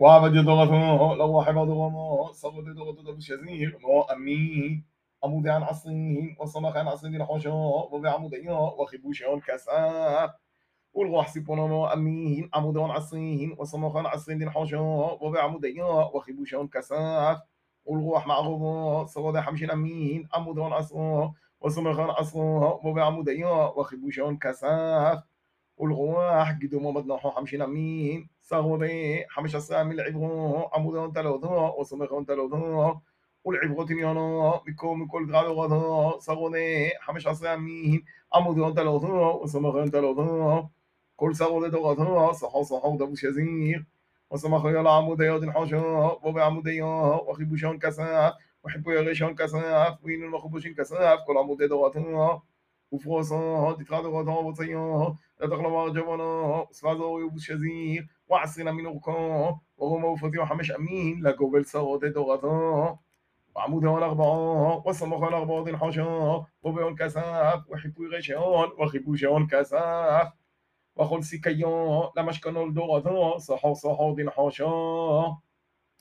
وعبد دغته لو حفظ وما صبت دب شزير ما أمين عمود عن عصرين وصمخ عن عصرين حوشا وبعمودين وخبوشون كساف والغوح سيبونا أمين عمود عن عصرين وصمخ عن عصرين حوشا وبعمودين وخبوشون كساف والغوح مع غضا صواد حمشين أمين عمود عن عصرين وصمخ عن عصرين وبعمودين وخبوشون كساف والغواح قدوم مدنحو حمشين أمين صغودي حمش السام العبغو عمود تلوذو وصمخ تلوذو والعبغو تنيانو بكو من كل غالو غضو صغودي حمش السامين عمود تلوذو وصمخ تلوذو كل صغودي دغضو صحو صحو دبو شزير وصمخ يلا عمود يود الحوشو وبي عمود وخبوشون كساف وحبو يغيشون كساف وين المخبوشين كساف كل عمود دغضو وفرصا تتغادر وطيا تغلب جبنا سفازو يبشزير وعسرنا من أركا وهو موفتي وحمش أمين لقبل صوت دغتا وعمود الأربعة وصمخ الأربعة الحشا وبيون كساف وحبو غشيون وخبو شيون كساف وخل سكيون لمشكنو الدغتا صحو صحو دين حشا